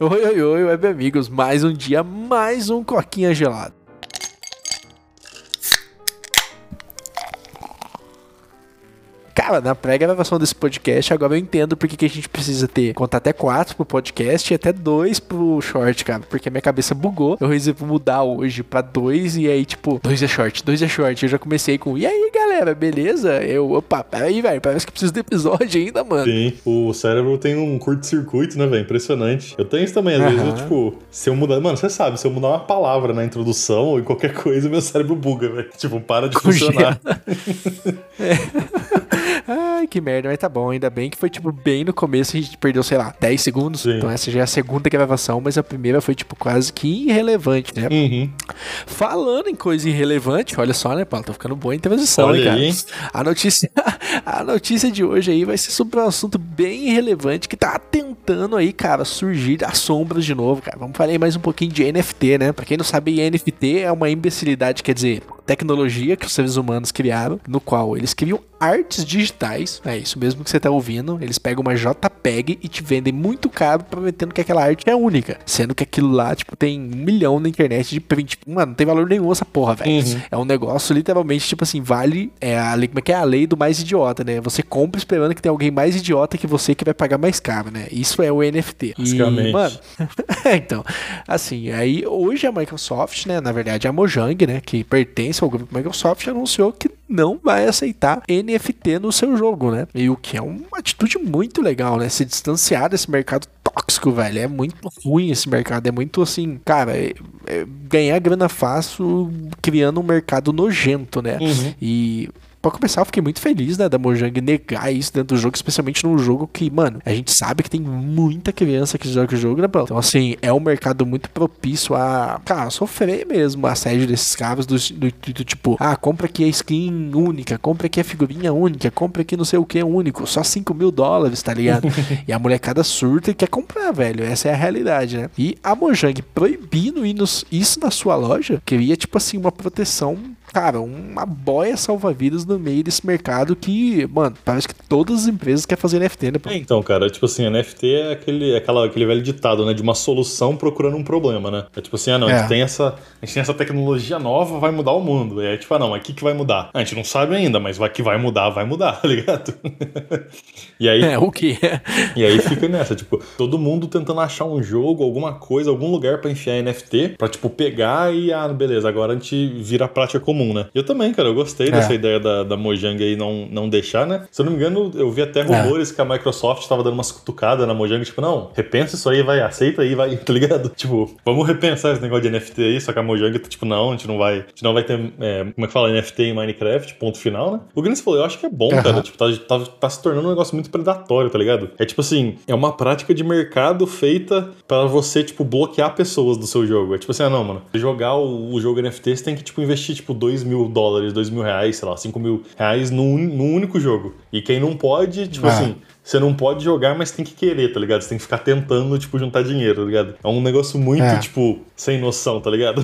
Oi, oi, oi, web amigos. Mais um dia, mais um coquinha gelado. Cara, na pré-gravação desse podcast, agora eu entendo porque que a gente precisa ter contar até quatro pro podcast e até dois pro short, cara. Porque a minha cabeça bugou. Eu resolvi mudar hoje pra dois e aí, tipo, dois é short, dois é short. Eu já comecei com, e aí, galera, beleza? Eu, opa, peraí, velho, parece que preciso de episódio ainda, mano. Sim, o cérebro tem um curto-circuito, né, velho? Impressionante. Eu tenho isso também, às vezes, eu, tipo, se eu mudar. Mano, você sabe, se eu mudar uma palavra na introdução ou em qualquer coisa, meu cérebro buga, velho. Tipo, para de funcionar. é. Ai, que merda, mas tá bom. Ainda bem que foi, tipo, bem no começo a gente perdeu, sei lá, 10 segundos. Sim. Então essa já é a segunda gravação, mas a primeira foi, tipo, quase que irrelevante, né? Uhum. Falando em coisa irrelevante, olha só, né, Paulo? Tá ficando boa a transição, olha cara? A notícia, a notícia de hoje aí vai ser sobre um assunto bem irrelevante que tá tentando aí, cara, surgir das sombras de novo, cara. Vamos falar aí mais um pouquinho de NFT, né? Pra quem não sabe, NFT é uma imbecilidade, quer dizer, tecnologia que os seres humanos criaram, no qual eles criam artes digitais. É isso mesmo que você tá ouvindo. Eles pegam uma JPEG e te vendem muito caro, prometendo que aquela arte é única. Sendo que aquilo lá, tipo, tem um milhão na internet de print. Mano, não tem valor nenhum essa porra, velho. Uhum. É um negócio literalmente, tipo assim, vale. É a lei, como é que é a lei do mais idiota, né? Você compra esperando que tem alguém mais idiota que você que vai pagar mais caro, né? Isso é o NFT. Basicamente. E, mano, então, assim, aí hoje a Microsoft, né? Na verdade, a Mojang, né? Que pertence ao grupo Microsoft, anunciou que não vai aceitar NFT no seu jogo, né? E o que é uma atitude muito legal, né? Se distanciar desse mercado tóxico, velho. É muito ruim esse mercado. É muito assim, cara, é, é ganhar grana fácil criando um mercado nojento, né? Uhum. E Pra começar, eu fiquei muito feliz, né, da Mojang negar isso dentro do jogo, especialmente num jogo que, mano, a gente sabe que tem muita criança que joga o jogo, né, Então, assim, é um mercado muito propício a, cara, sofrer mesmo a assédio desses caras do, do, do, do, tipo, ah, compra aqui a skin única, compra aqui a figurinha única, compra aqui não sei o que único, só 5 mil dólares, tá ligado? e a molecada surta e quer comprar, velho. Essa é a realidade, né? E a Mojang proibindo isso na sua loja, queria, tipo assim, uma proteção cara, uma boia salva-vidas no meio desse mercado que, mano, parece que todas as empresas querem fazer NFT, né? É, então, cara, tipo assim, NFT é aquele, aquela, aquele velho ditado, né? De uma solução procurando um problema, né? É tipo assim, ah, não, é. a, gente tem essa, a gente tem essa tecnologia nova, vai mudar o mundo. E aí, tipo, ah, não, mas o que, vai mudar? a gente não sabe ainda, mas vai que vai mudar, vai mudar, tá ligado? e aí. É, o que? e aí fica nessa, tipo, todo mundo tentando achar um jogo, alguma coisa, algum lugar para enfiar NFT, pra, tipo, pegar e, ah, beleza, agora a gente vira a prática comum comum, né? Eu também, cara, eu gostei é. dessa ideia da, da Mojang aí não, não deixar, né? Se eu não me engano, eu vi até rumores é. que a Microsoft tava dando umas cutucadas na Mojang, tipo, não, repensa isso aí, vai, aceita aí, vai, tá ligado? Tipo, vamos repensar esse negócio de NFT aí, só que a Mojang, tipo, não, a gente não vai, a gente não vai ter, é, como é que fala, NFT em Minecraft, ponto final, né? O Gris falou, eu acho que é bom, uhum. cara, tipo, tá, tá, tá se tornando um negócio muito predatório, tá ligado? É tipo assim, é uma prática de mercado feita para você, tipo, bloquear pessoas do seu jogo. É tipo assim, ah, não, mano, jogar o, o jogo NFT, você tem que, tipo, investir, tipo, 2 mil dólares, 2 mil reais, sei lá, 5 mil reais num, num único jogo. E quem não pode, tipo ah. assim, você não pode jogar, mas tem que querer, tá ligado? Você tem que ficar tentando, tipo, juntar dinheiro, tá ligado? É um negócio muito, é. tipo, sem noção, tá ligado?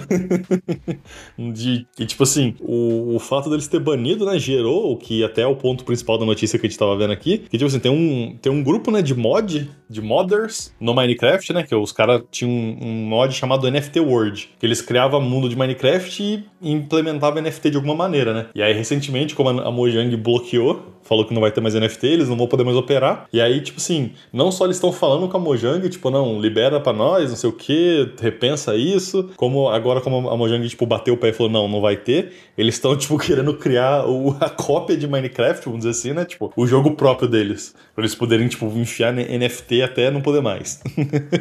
de, e, tipo assim, o, o fato deles ter banido, né, gerou o que até é o ponto principal da notícia que a gente tava vendo aqui, que, tipo assim, tem um, tem um grupo, né, de mod, de modders no Minecraft, né, que os caras tinham um, mod chamado NFT World, que eles criavam mundo de Minecraft e implementavam NFT de alguma maneira, né? E aí, recentemente, como a Mojang bloqueou, falou que não vai ter mais NFT, eles não vão poder mais operar, e aí, tipo assim, não só eles estão falando com a Mojang, tipo, não, libera para nós, não sei o que, repensa isso. Como agora, como a Mojang, tipo, bateu o pé e falou, não, não vai ter, eles estão, tipo, querendo criar o, a cópia de Minecraft, vamos dizer assim, né? Tipo, o jogo próprio deles. Pra eles poderem, tipo, enfiar NFT até não poder mais.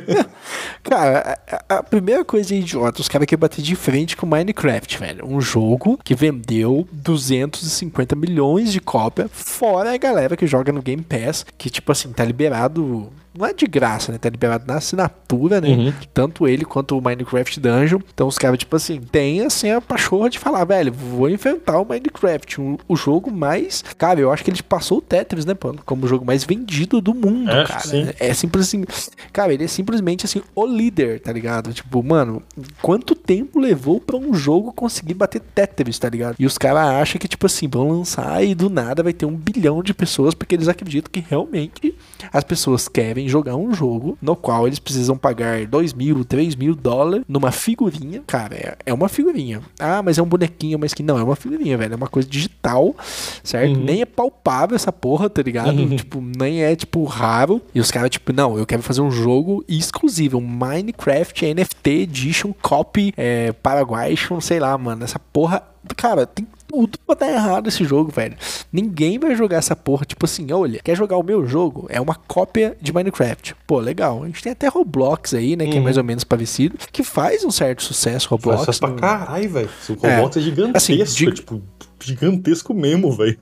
cara, a, a, primeira coisa idiota, os caras querem bater de frente com Minecraft, velho. Um jogo que vendeu 250 milhões de cópia, fora a galera que joga no Game Pass, que, tipo assim, tá liberado não é de graça, né? Tá liberado na assinatura, né? Uhum. Tanto ele quanto o Minecraft Dungeon. Então os caras, tipo assim, tem assim a pachorra de falar, velho, vou enfrentar o Minecraft, o, o jogo mais. Cara, eu acho que ele passou o Tetris, né? Como o jogo mais vendido do mundo, é, cara. Sim. É simples assim. Cara, ele é simplesmente assim, o líder, tá ligado? Tipo, mano, quanto tempo levou pra um jogo conseguir bater Tetris, tá ligado? E os caras acham que, tipo assim, vão lançar e do nada vai ter um bilhão de pessoas porque eles acreditam que realmente as pessoas querem querem jogar um jogo no qual eles precisam pagar 2 mil, 3 mil dólares numa figurinha. Cara, é, é uma figurinha. Ah, mas é um bonequinho, mas que não, é uma figurinha, velho. É uma coisa digital, certo? Uhum. Nem é palpável essa porra, tá ligado? Uhum. Tipo, nem é, tipo, raro. E os caras, tipo, não, eu quero fazer um jogo exclusivo, um Minecraft NFT Edition Copy é, Paraguay, sei lá, mano. Essa porra cara, tem tudo pra dar errado esse jogo, velho. Ninguém vai jogar essa porra, tipo assim, olha, quer jogar o meu jogo? É uma cópia de Minecraft. Pô, legal. A gente tem até Roblox aí, né, que é uhum. mais ou menos parecido, que faz um certo sucesso, Roblox. Faz, faz pra caralho, velho. O Roblox é, é gigantesco, assim, de... tipo gigantesco mesmo, velho.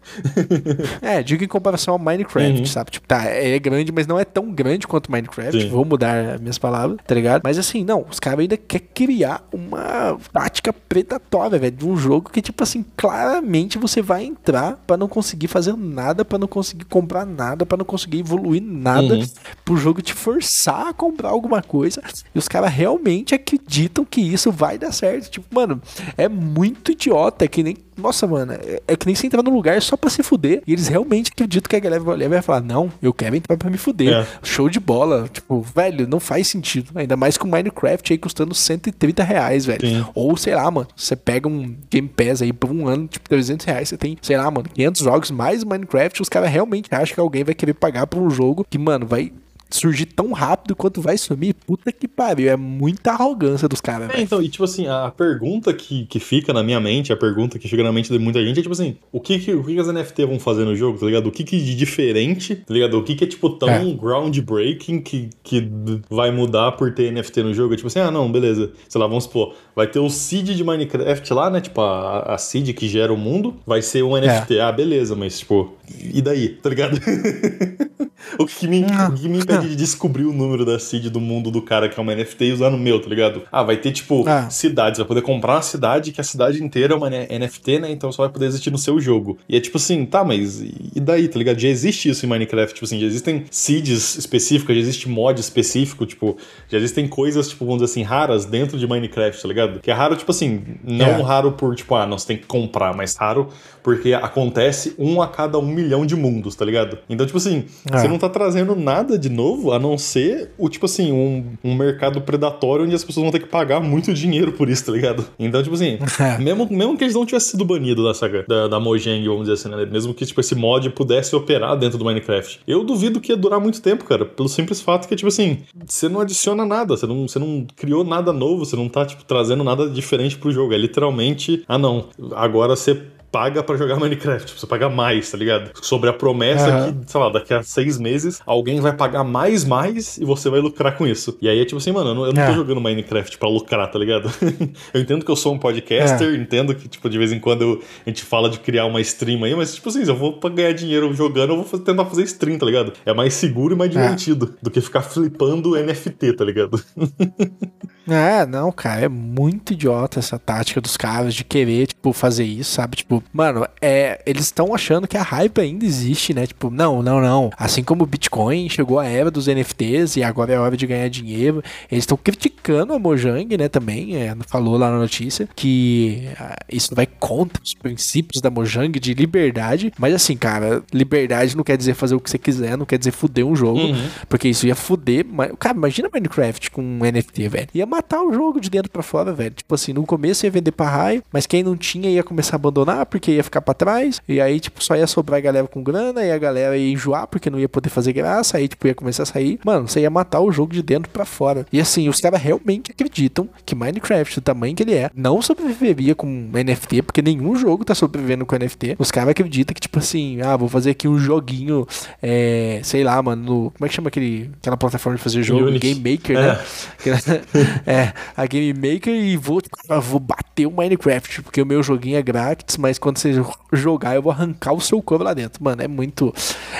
é, digo em comparação ao Minecraft, uhum. sabe? Tipo, tá, é grande, mas não é tão grande quanto Minecraft. Sim. Vou mudar minhas palavras, tá ligado? Mas assim, não, os caras ainda querem criar uma tática predatória, velho, de um jogo que, tipo assim, claramente você vai entrar para não conseguir fazer nada, para não conseguir comprar nada, para não conseguir evoluir nada, uhum. pro jogo te forçar a comprar alguma coisa. E os caras realmente acreditam que isso vai dar certo. Tipo, mano, é muito idiota, é que nem nossa, mano, é, é, que nem você entrar num lugar só pra se fuder. E eles realmente acreditam que a galera vai olhar e vai falar: Não, eu quero entrar pra me fuder. É. Show de bola. Tipo, velho, não faz sentido. Ainda mais com Minecraft aí custando 130 reais, velho. Sim. Ou sei lá, mano, você pega um Game Pass aí por um ano, tipo, 300 reais, você tem, sei lá, mano, 500 jogos mais Minecraft. Os caras realmente acham que alguém vai querer pagar por um jogo que, mano, vai surgir tão rápido quanto vai sumir, puta que pariu. É muita arrogância dos caras. É, então, e tipo assim, a pergunta que, que fica na minha mente, a pergunta que fica na mente de muita gente é tipo assim: o que, que, o que, que as NFT vão fazer no jogo, tá ligado? O que, que de diferente, tá ligado? O que, que é tipo tão é. groundbreaking que, que vai mudar por ter NFT no jogo? É tipo assim, ah, não, beleza. Sei lá, vamos supor, vai ter o seed de Minecraft lá, né? Tipo, a, a seed que gera o mundo, vai ser um NFT. É. Ah, beleza, mas tipo, e daí, tá ligado? o que me, o que me impede de descobrir o número da seed do mundo do cara que é uma NFT e usar no meu, tá ligado? Ah, vai ter, tipo, ah. cidades. Vai poder comprar uma cidade que a cidade inteira é uma NFT, né? Então só vai poder existir no seu jogo. E é tipo assim, tá, mas e daí, tá ligado? Já existe isso em Minecraft, tipo assim, já existem seeds específicas, já existe mod específico, tipo, já existem coisas, tipo, vamos dizer assim, raras dentro de Minecraft, tá ligado? Que é raro, tipo assim, não é. raro por, tipo, ah, você tem que comprar, mas raro porque acontece um a cada um milhão de mundos, tá ligado? Então, tipo assim, é. você não tá trazendo nada de novo, a não ser o, tipo assim, um, um mercado predatório onde as pessoas vão ter que pagar muito dinheiro por isso, tá ligado? Então, tipo assim, é. mesmo, mesmo que eles não tivessem sido banidos da saga, da, da Mojang, vamos dizer assim, né? Mesmo que, tipo, esse mod pudesse operar dentro do Minecraft. Eu duvido que ia durar muito tempo, cara, pelo simples fato que, tipo assim, você não adiciona nada, você não, você não criou nada novo, você não tá, tipo, trazendo nada diferente pro jogo. É literalmente, ah, não, agora você paga para jogar Minecraft. Tipo, você paga mais, tá ligado? Sobre a promessa uhum. que, sei lá, daqui a seis meses alguém vai pagar mais, mais e você vai lucrar com isso. E aí é tipo assim, mano, eu não, eu não tô é. jogando Minecraft para lucrar, tá ligado? eu entendo que eu sou um podcaster, é. entendo que, tipo, de vez em quando eu, a gente fala de criar uma stream aí, mas, tipo assim, se eu vou ganhar dinheiro jogando, eu vou tentar fazer stream, tá ligado? É mais seguro e mais é. divertido do que ficar flipando NFT, tá ligado? é, não, cara, é muito idiota essa tática dos caras de querer, tipo, fazer isso, sabe? Tipo, mano, é, eles estão achando que a hype ainda existe, né? Tipo, não, não, não. Assim como o Bitcoin chegou a era dos NFTs e agora é hora de ganhar dinheiro, eles estão criticando a Mojang, né? Também, é, falou lá na notícia que ah, isso vai contra os princípios da Mojang de liberdade. Mas assim, cara, liberdade não quer dizer fazer o que você quiser, não quer dizer fuder um jogo, uhum. porque isso ia fuder. Mas, cara, imagina Minecraft com um NFT, velho. Ia matar o jogo de dentro para fora, velho. Tipo assim, no começo ia vender pra raio, mas quem não tinha ia começar a abandonar porque ia ficar para trás, e aí, tipo, só ia sobrar a galera com grana, e a galera ia enjoar porque não ia poder fazer graça, aí, tipo, ia começar a sair. Mano, você ia matar o jogo de dentro para fora. E assim, os caras realmente acreditam que Minecraft, do tamanho que ele é, não sobreviveria com NFT, porque nenhum jogo tá sobrevivendo com NFT. Os caras acreditam que, tipo assim, ah, vou fazer aqui um joguinho, é, sei lá, mano, no, como é que chama aquele, aquela plataforma de fazer jogo? Unity. Game Maker, né? é. a Game Maker e vou, vou bater o Minecraft, porque o meu joguinho é grátis, mas quando você jogar, eu vou arrancar o seu corpo lá dentro. Mano, é muito.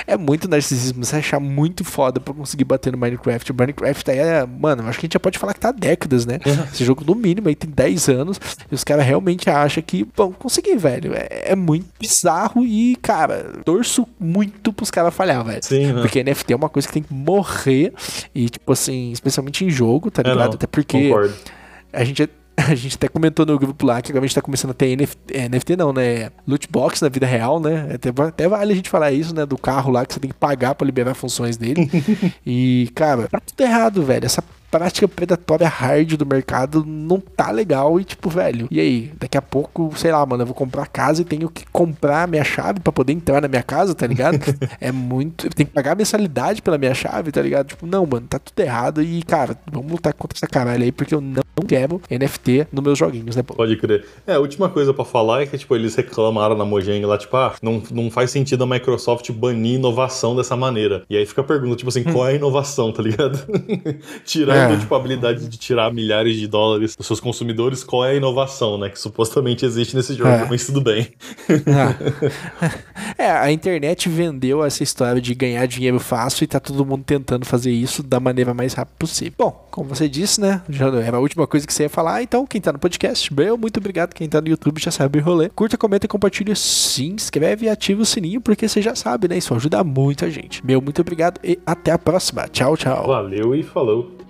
É muito narcisismo. Você achar muito foda pra conseguir bater no Minecraft. O Minecraft aí é. Mano, acho que a gente já pode falar que tá há décadas, né? Uhum. Esse jogo, no mínimo, aí tem 10 anos. E os caras realmente acham que vão conseguir, velho. É, é, muito bizarro e, cara, torço muito pros caras falhar, velho. Sim, Porque NFT é uma coisa que tem que morrer. E, tipo assim, especialmente em jogo, tá é, ligado? É, Até porque. Concordo. A gente a gente até comentou no grupo lá que agora a gente tá começando a ter NFT, é, NFT não, né? Loot box na vida real, né? Até, até vale a gente falar isso, né? Do carro lá que você tem que pagar para liberar funções dele. e, cara, tá tudo errado, velho. Essa prática predatória hard do mercado não tá legal e tipo, velho, e aí? Daqui a pouco, sei lá, mano, eu vou comprar casa e tenho que comprar a minha chave para poder entrar na minha casa, tá ligado? é muito. Eu tenho que pagar mensalidade pela minha chave, tá ligado? Tipo, não, mano, tá tudo errado e, cara, vamos lutar contra essa caralho aí porque eu não quero NFT nos meus joguinhos, né, pô? Pode crer. É, a última coisa para falar é que, tipo, eles reclamaram na Mojang lá, tipo, ah, não, não faz sentido a Microsoft banir inovação dessa maneira. E aí fica a pergunta, tipo assim, hum. qual é a inovação, tá ligado? Tirando é. Tipo, a habilidade de tirar milhares de dólares dos seus consumidores, qual é a inovação, né? Que supostamente existe nesse jogo, é. mas tudo bem. Ah. é, a internet vendeu essa história de ganhar dinheiro fácil e tá todo mundo tentando fazer isso da maneira mais rápida possível. Bom, como você disse, né? Já era a última coisa que você ia falar, então quem tá no podcast, meu, muito obrigado. Quem tá no YouTube já sabe o rolê. Curta, comenta e compartilha, se inscreve e ativa o sininho, porque você já sabe, né? Isso ajuda muito a gente. Meu, muito obrigado e até a próxima. Tchau, tchau. Valeu e falou.